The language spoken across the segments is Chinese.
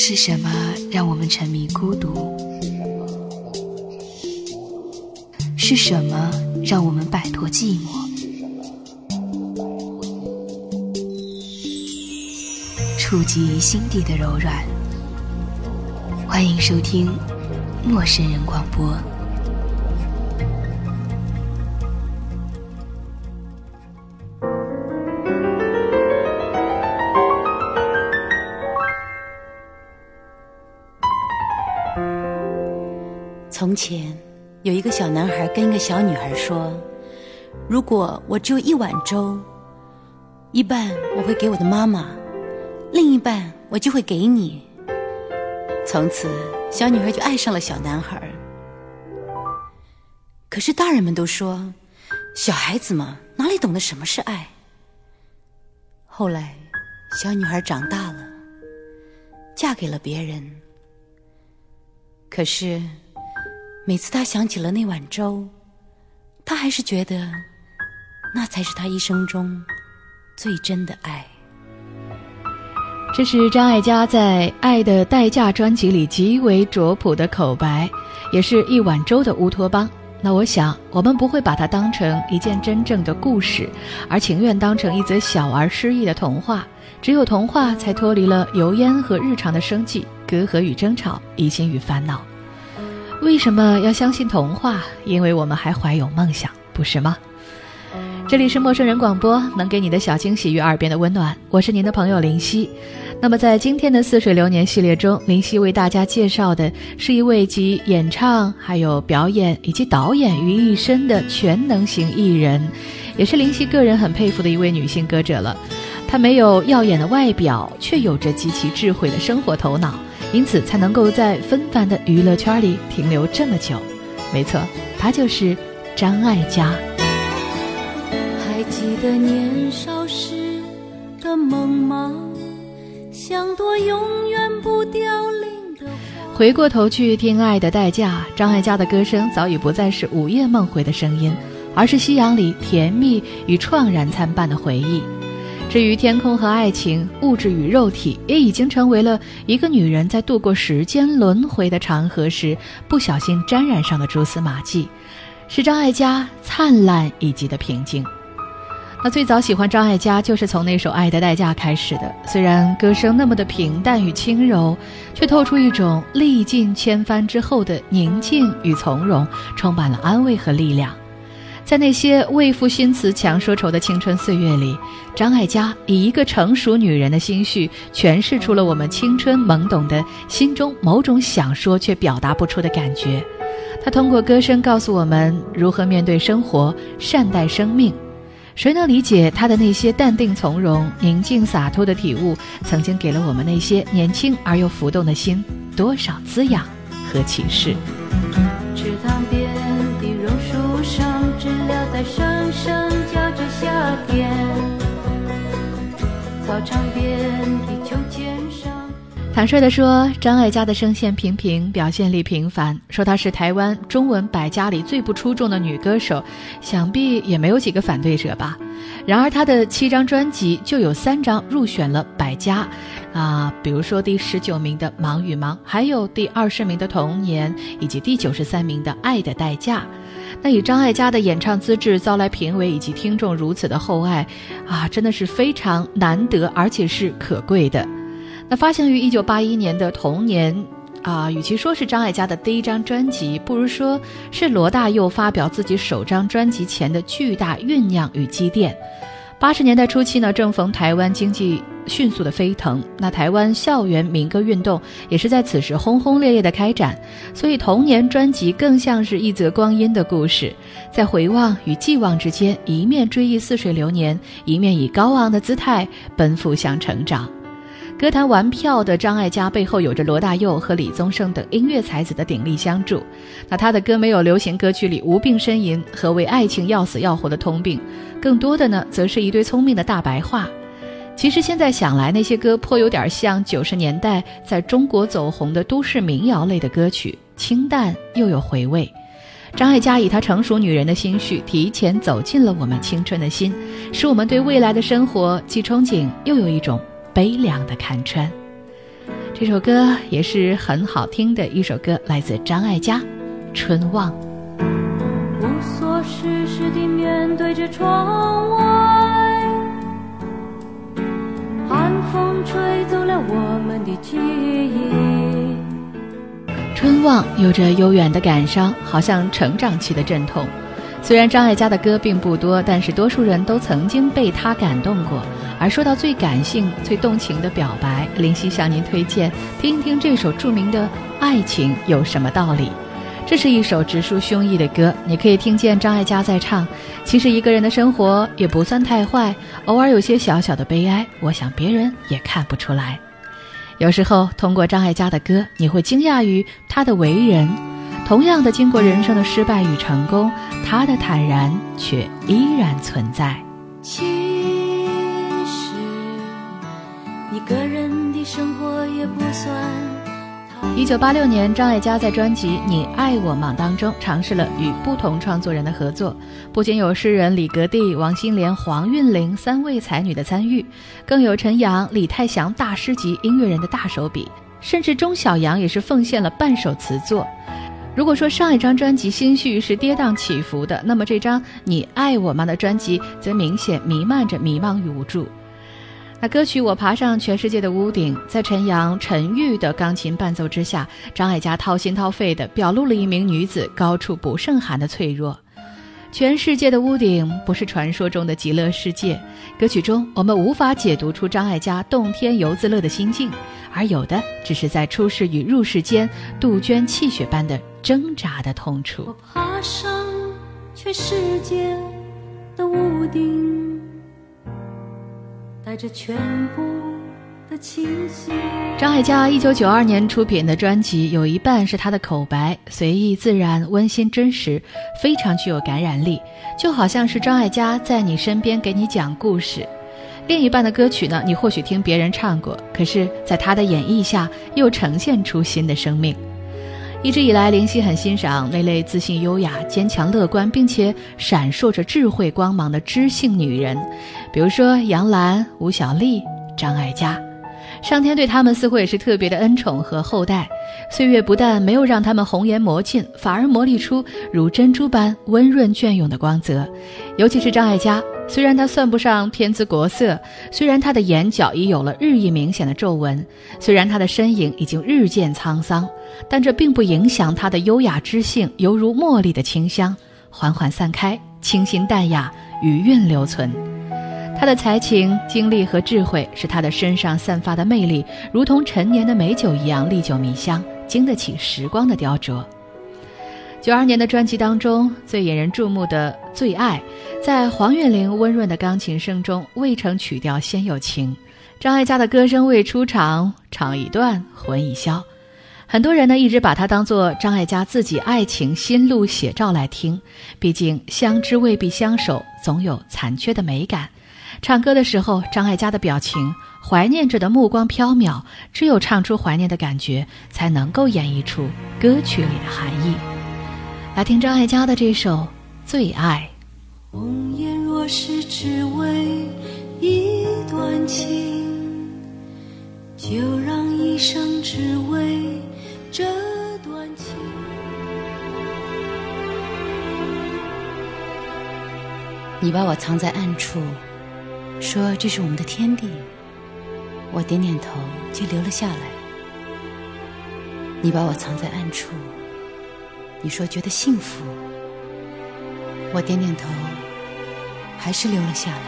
是什么让我们沉迷孤独？是什么让我们摆脱寂寞？触及心底的柔软。欢迎收听陌生人广播。从前，有一个小男孩跟一个小女孩说：“如果我只有一碗粥，一半我会给我的妈妈，另一半我就会给你。”从此，小女孩就爱上了小男孩。可是大人们都说，小孩子嘛，哪里懂得什么是爱？后来，小女孩长大了，嫁给了别人。可是。每次他想起了那碗粥，他还是觉得那才是他一生中最真的爱。这是张艾嘉在《爱的代价》专辑里极为拙朴的口白，也是一碗粥的乌托邦。那我想，我们不会把它当成一件真正的故事，而情愿当成一则小而诗意的童话。只有童话，才脱离了油烟和日常的生计、隔阂与争吵、疑心与烦恼。为什么要相信童话？因为我们还怀有梦想，不是吗？这里是陌生人广播，能给你的小惊喜与耳边的温暖。我是您的朋友林夕。那么在今天的似水流年系列中，林夕为大家介绍的是一位集演唱、还有表演以及导演于一身的全能型艺人，也是林夕个人很佩服的一位女性歌者了。她没有耀眼的外表，却有着极其智慧的生活头脑。因此才能够在纷繁的娱乐圈里停留这么久。没错，她就是张艾嘉。还记得年少时的梦吗？像朵永远不凋零的回过头去听《爱的代价》，张艾嘉的歌声早已不再是午夜梦回的声音，而是夕阳里甜蜜与怆然参半的回忆。至于天空和爱情，物质与肉体，也已经成为了一个女人在度过时间轮回的长河时不小心沾染上的蛛丝马迹，是张艾嘉灿烂以及的平静。那最早喜欢张艾嘉，就是从那首《爱的代价》开始的。虽然歌声那么的平淡与轻柔，却透出一种历尽千帆之后的宁静与从容，充满了安慰和力量。在那些为赋新词强说愁的青春岁月里，张艾嘉以一个成熟女人的心绪诠释出了我们青春懵懂的心中某种想说却表达不出的感觉。她通过歌声告诉我们如何面对生活，善待生命。谁能理解她的那些淡定从容、宁静洒脱的体悟，曾经给了我们那些年轻而又浮动的心多少滋养和启示？声叫着夏天，操场边的秋千上。坦率地说，张艾嘉的声线平平，表现力平凡。说她是台湾中文百家里最不出众的女歌手，想必也没有几个反对者吧。然而，她的七张专辑就有三张入选了百家，啊，比如说第十九名的《忙与忙》，还有第二十名的《童年》，以及第九十三名的《爱的代价》。那以张艾嘉的演唱资质遭来评委以及听众如此的厚爱，啊，真的是非常难得，而且是可贵的。那发行于一九八一年的《童年》，啊，与其说是张艾嘉的第一张专辑，不如说是罗大佑发表自己首张专辑前的巨大酝酿与积淀。八十年代初期呢，正逢台湾经济迅速的飞腾，那台湾校园民歌运动也是在此时轰轰烈烈的开展，所以童年专辑更像是一则光阴的故事，在回望与寄望之间，一面追忆似水流年，一面以高昂的姿态奔赴向成长。歌坛玩票的张艾嘉背后有着罗大佑和李宗盛等音乐才子的鼎力相助。那他的歌没有流行歌曲里无病呻吟和为爱情要死要活的通病，更多的呢，则是一堆聪明的大白话。其实现在想来，那些歌颇有点像九十年代在中国走红的都市民谣类的歌曲，清淡又有回味。张艾嘉以她成熟女人的心绪，提前走进了我们青春的心，使我们对未来的生活既憧憬又有一种。悲凉的看穿，这首歌也是很好听的一首歌，来自张艾嘉，《春望》。无所事事地面对着窗外，风吹走了我们的记忆。春望有着悠远的感伤，好像成长期的阵痛。虽然张艾嘉的歌并不多，但是多数人都曾经被他感动过。而说到最感性、最动情的表白，林夕向您推荐听听这首著名的《爱情有什么道理》。这是一首直抒胸臆的歌，你可以听见张艾嘉在唱：“其实一个人的生活也不算太坏，偶尔有些小小的悲哀，我想别人也看不出来。”有时候通过张艾嘉的歌，你会惊讶于他的为人。同样的，经过人生的失败与成功，他的坦然却依然存在。一九八六年，张艾嘉在专辑《你爱我吗》当中尝试了与不同创作人的合作，不仅有诗人李格弟、王心莲、黄韵玲三位才女的参与，更有陈阳、李泰祥大师级音乐人的大手笔，甚至钟晓阳也是奉献了半首词作。如果说上一张专辑心绪是跌宕起伏的，那么这张《你爱我吗》的专辑则明显弥漫着迷茫与无助。那歌曲《我爬上全世界的屋顶》在陈阳、陈玉的钢琴伴奏之下，张艾嘉掏心掏肺地表露了一名女子高处不胜寒的脆弱。全世界的屋顶不是传说中的极乐世界，歌曲中我们无法解读出张艾嘉洞天游自乐的心境，而有的只是在出世与入世间杜鹃泣血般的挣扎的痛楚。我爬上全世界的屋顶。带着全部的情绪。张艾嘉一九九二年出品的专辑有一半是她的口白，随意自然、温馨真实，非常具有感染力，就好像是张艾嘉在你身边给你讲故事。另一半的歌曲呢，你或许听别人唱过，可是在她的演绎下，又呈现出新的生命。一直以来，林夕很欣赏那类自信、优雅、坚强、乐观，并且闪烁着智慧光芒的知性女人，比如说杨澜、吴小莉、张艾嘉。上天对他们似乎也是特别的恩宠和厚待，岁月不但没有让他们红颜磨尽，反而磨砺出如珍珠般温润隽永的光泽。尤其是张艾嘉，虽然她算不上天姿国色，虽然她的眼角已有了日益明显的皱纹，虽然她的身影已经日渐沧桑。但这并不影响她的优雅知性，犹如茉莉的清香，缓缓散开，清新淡雅，余韵留存。她的才情、经历和智慧，使她的身上散发的魅力，如同陈年的美酒一样历久弥香，经得起时光的雕琢。九二年的专辑当中，最引人注目的《最爱》，在黄韵玲温润的钢琴声中，未成曲调先有情。张艾嘉的歌声未出场，唱一段，魂已消。很多人呢一直把它当做张艾嘉自己爱情心路写照来听，毕竟相知未必相守，总有残缺的美感。唱歌的时候，张艾嘉的表情、怀念着的目光飘渺，只有唱出怀念的感觉，才能够演绎出歌曲里的含义。来听张艾嘉的这首《最爱》。红颜若是只为一段情，就让一生只为。这段情，你把我藏在暗处，说这是我们的天地。我点点头，就留了下来。你把我藏在暗处，你说觉得幸福。我点点头，还是留了下来。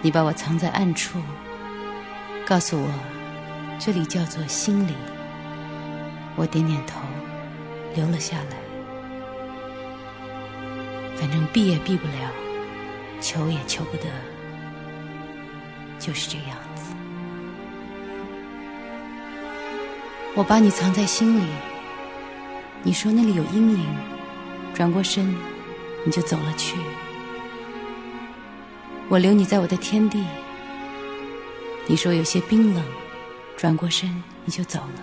你把我藏在暗处，告诉我，这里叫做心里。我点点头，留了下来。反正避也避不了，求也求不得，就是这样子。我把你藏在心里，你说那里有阴影，转过身你就走了去。我留你在我的天地，你说有些冰冷，转过身你就走了。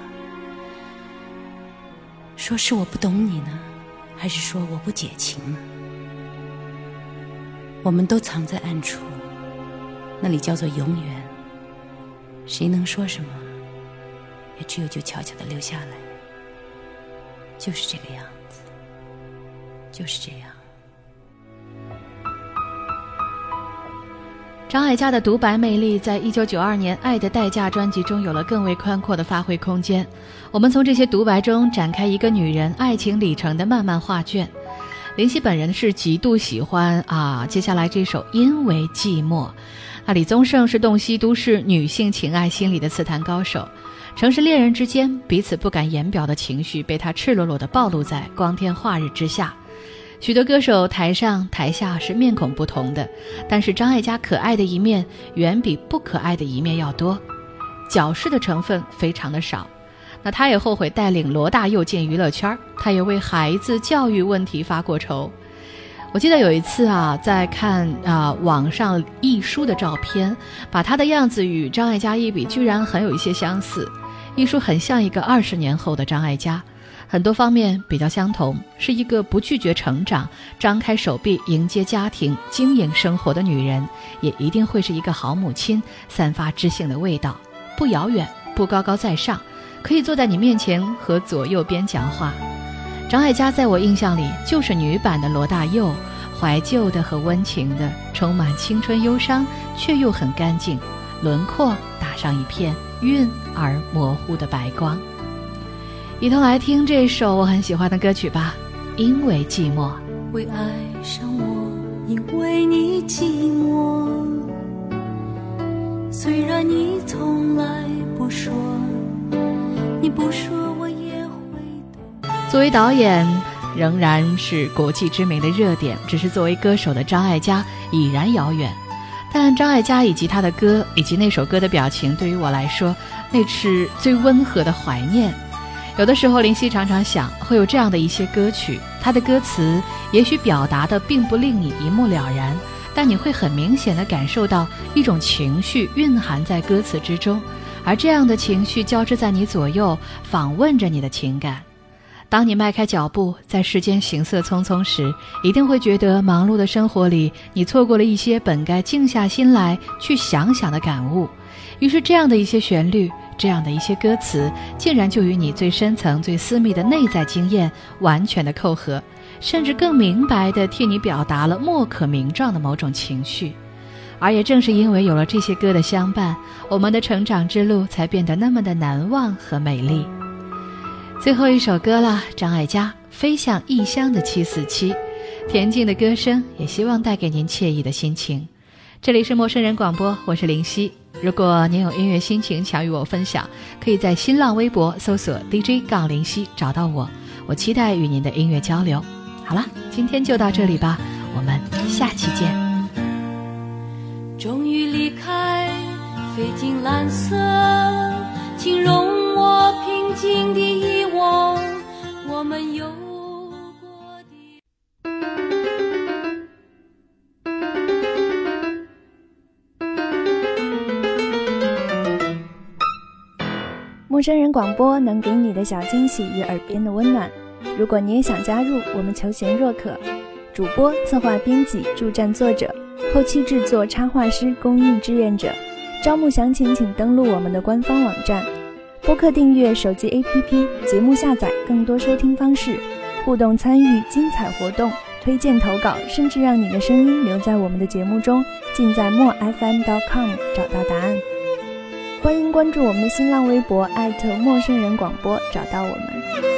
说是我不懂你呢，还是说我不解情呢？我们都藏在暗处，那里叫做永远。谁能说什么？也只有就悄悄的留下来。就是这个样子，就是这样。张艾嘉的独白魅力，在一九九二年《爱的代价》专辑中有了更为宽阔的发挥空间。我们从这些独白中展开一个女人爱情里程的漫漫画卷。林夕本人是极度喜欢啊，接下来这首《因为寂寞》。啊，李宗盛是洞悉都市女性情爱心理的词坛高手，城市恋人之间彼此不敢言表的情绪，被他赤裸裸地暴露在光天化日之下。许多歌手台上台下是面孔不同的，但是张艾嘉可爱的一面远比不可爱的一面要多，矫饰的成分非常的少。那他也后悔带领罗大佑进娱乐圈，他也为孩子教育问题发过愁。我记得有一次啊，在看啊网上易舒的照片，把他的样子与张艾嘉一比，居然很有一些相似。易舒很像一个二十年后的张艾嘉。很多方面比较相同，是一个不拒绝成长、张开手臂迎接家庭、经营生活的女人，也一定会是一个好母亲，散发知性的味道，不遥远，不高高在上，可以坐在你面前和左右边讲话。张艾嘉在我印象里就是女版的罗大佑，怀旧的和温情的，充满青春忧伤，却又很干净，轮廓打上一片晕而模糊的白光。一同来听这首我很喜欢的歌曲吧，因为寂寞。会爱上我，因为你寂寞。虽然你从来不说，你不说我也会懂。作为导演，仍然是国际知名的热点，只是作为歌手的张艾嘉已然遥远。但张艾嘉以及他的歌，以及那首歌的表情，对于我来说，那是最温和的怀念。有的时候，林夕常常想，会有这样的一些歌曲，它的歌词也许表达的并不令你一目了然，但你会很明显的感受到一种情绪蕴含在歌词之中，而这样的情绪交织在你左右，访问着你的情感。当你迈开脚步，在世间行色匆匆时，一定会觉得忙碌的生活里，你错过了一些本该静下心来去想想的感悟。于是，这样的一些旋律。这样的一些歌词，竟然就与你最深层、最私密的内在经验完全的扣合，甚至更明白地替你表达了莫可名状的某种情绪。而也正是因为有了这些歌的相伴，我们的成长之路才变得那么的难忘和美丽。最后一首歌了，张艾嘉《飞向异乡的七四七》，恬静的歌声，也希望带给您惬意的心情。这里是陌生人广播，我是林夕。如果您有音乐心情想与我分享，可以在新浪微博搜索 DJ 杠林夕找到我，我期待与您的音乐交流。好了，今天就到这里吧，我们下期见。终于离开，飞进蓝色，请容陌生人广播能给你的小惊喜与耳边的温暖。如果你也想加入，我们求贤若渴。主播、策划、编辑、助战作者、后期制作、插画师、公益志愿者，招募详情请登录我们的官方网站。播客订阅、手机 APP、节目下载、更多收听方式、互动参与、精彩活动、推荐投稿，甚至让你的声音留在我们的节目中，尽在莫 FM.com 找到答案。欢迎关注我们的新浪微博，陌生人广播，找到我们。